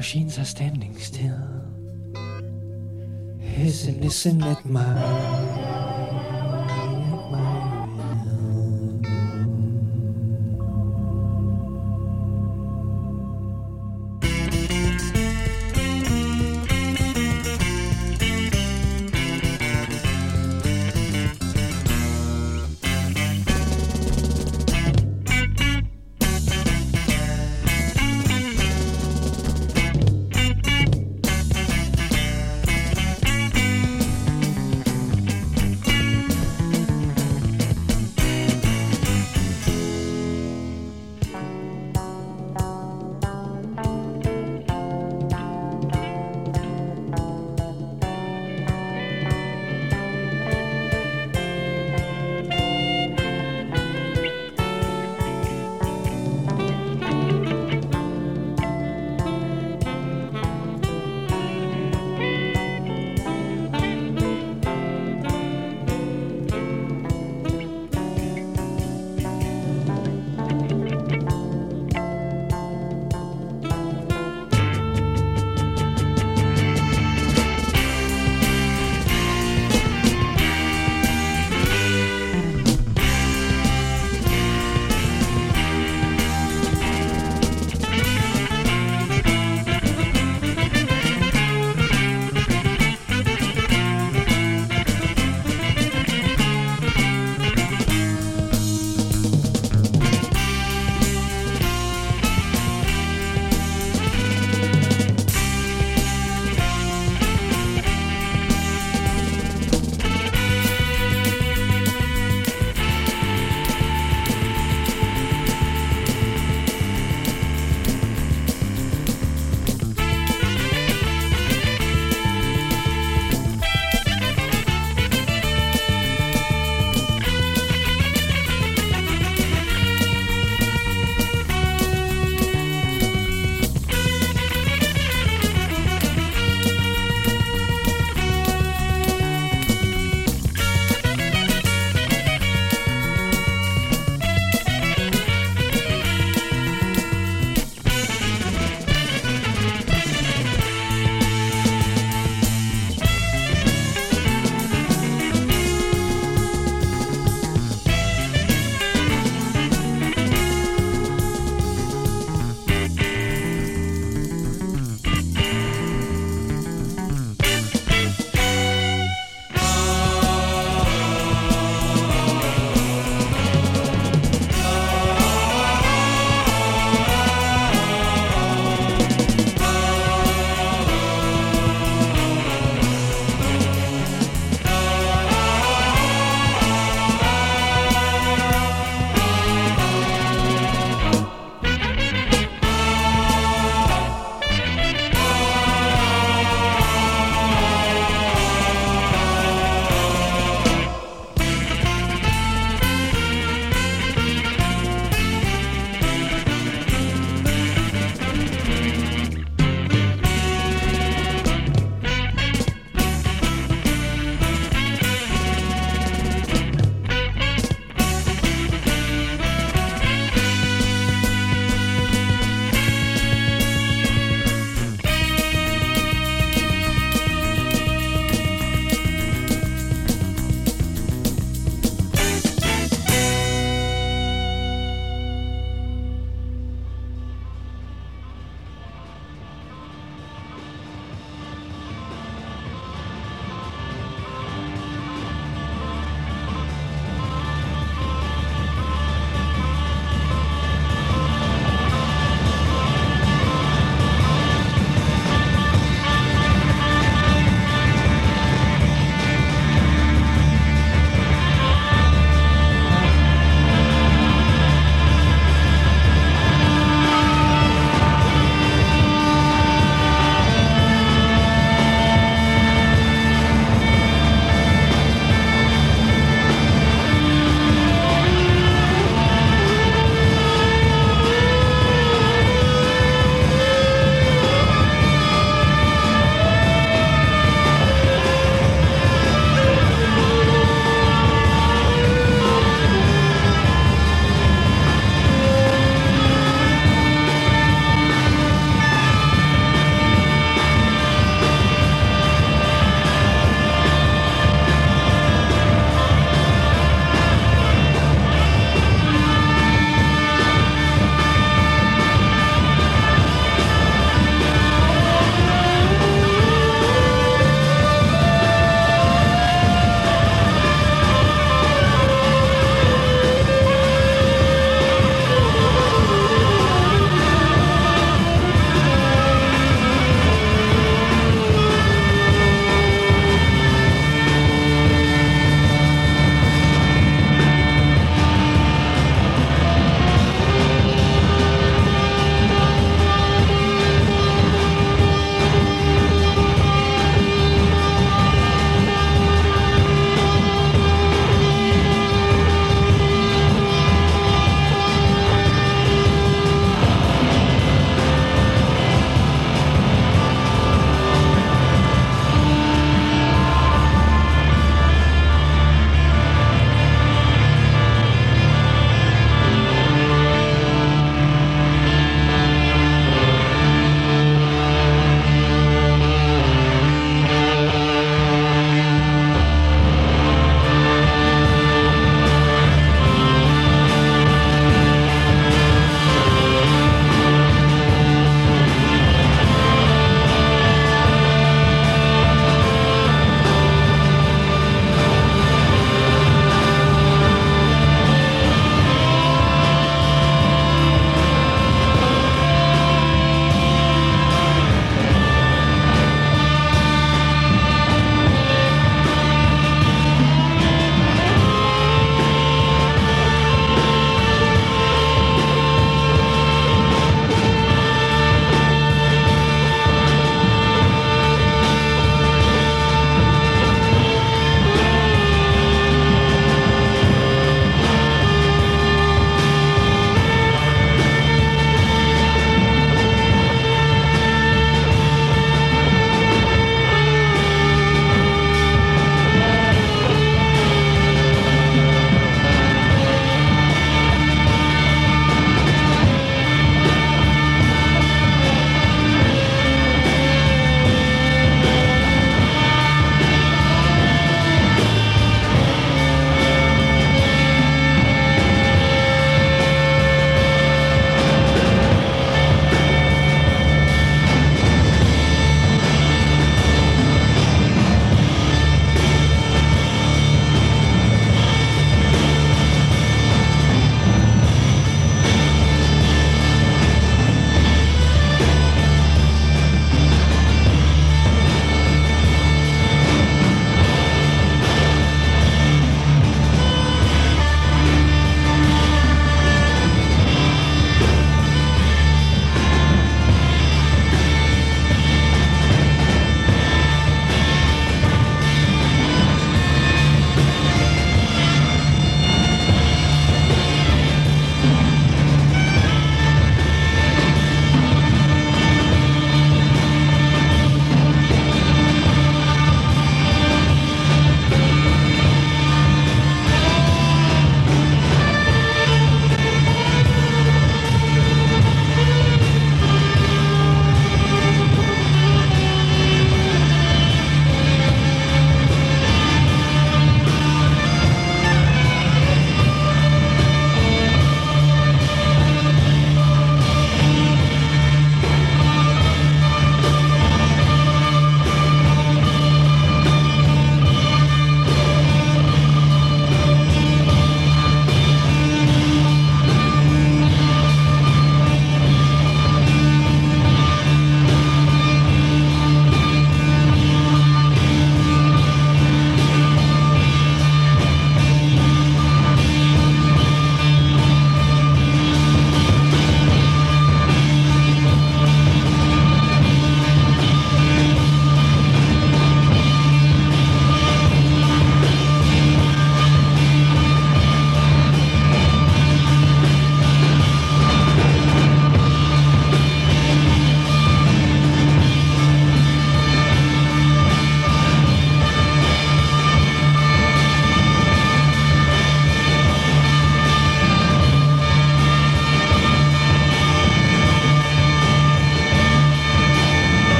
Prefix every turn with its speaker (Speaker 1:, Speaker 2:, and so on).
Speaker 1: machines are standing still. Listen, listen at my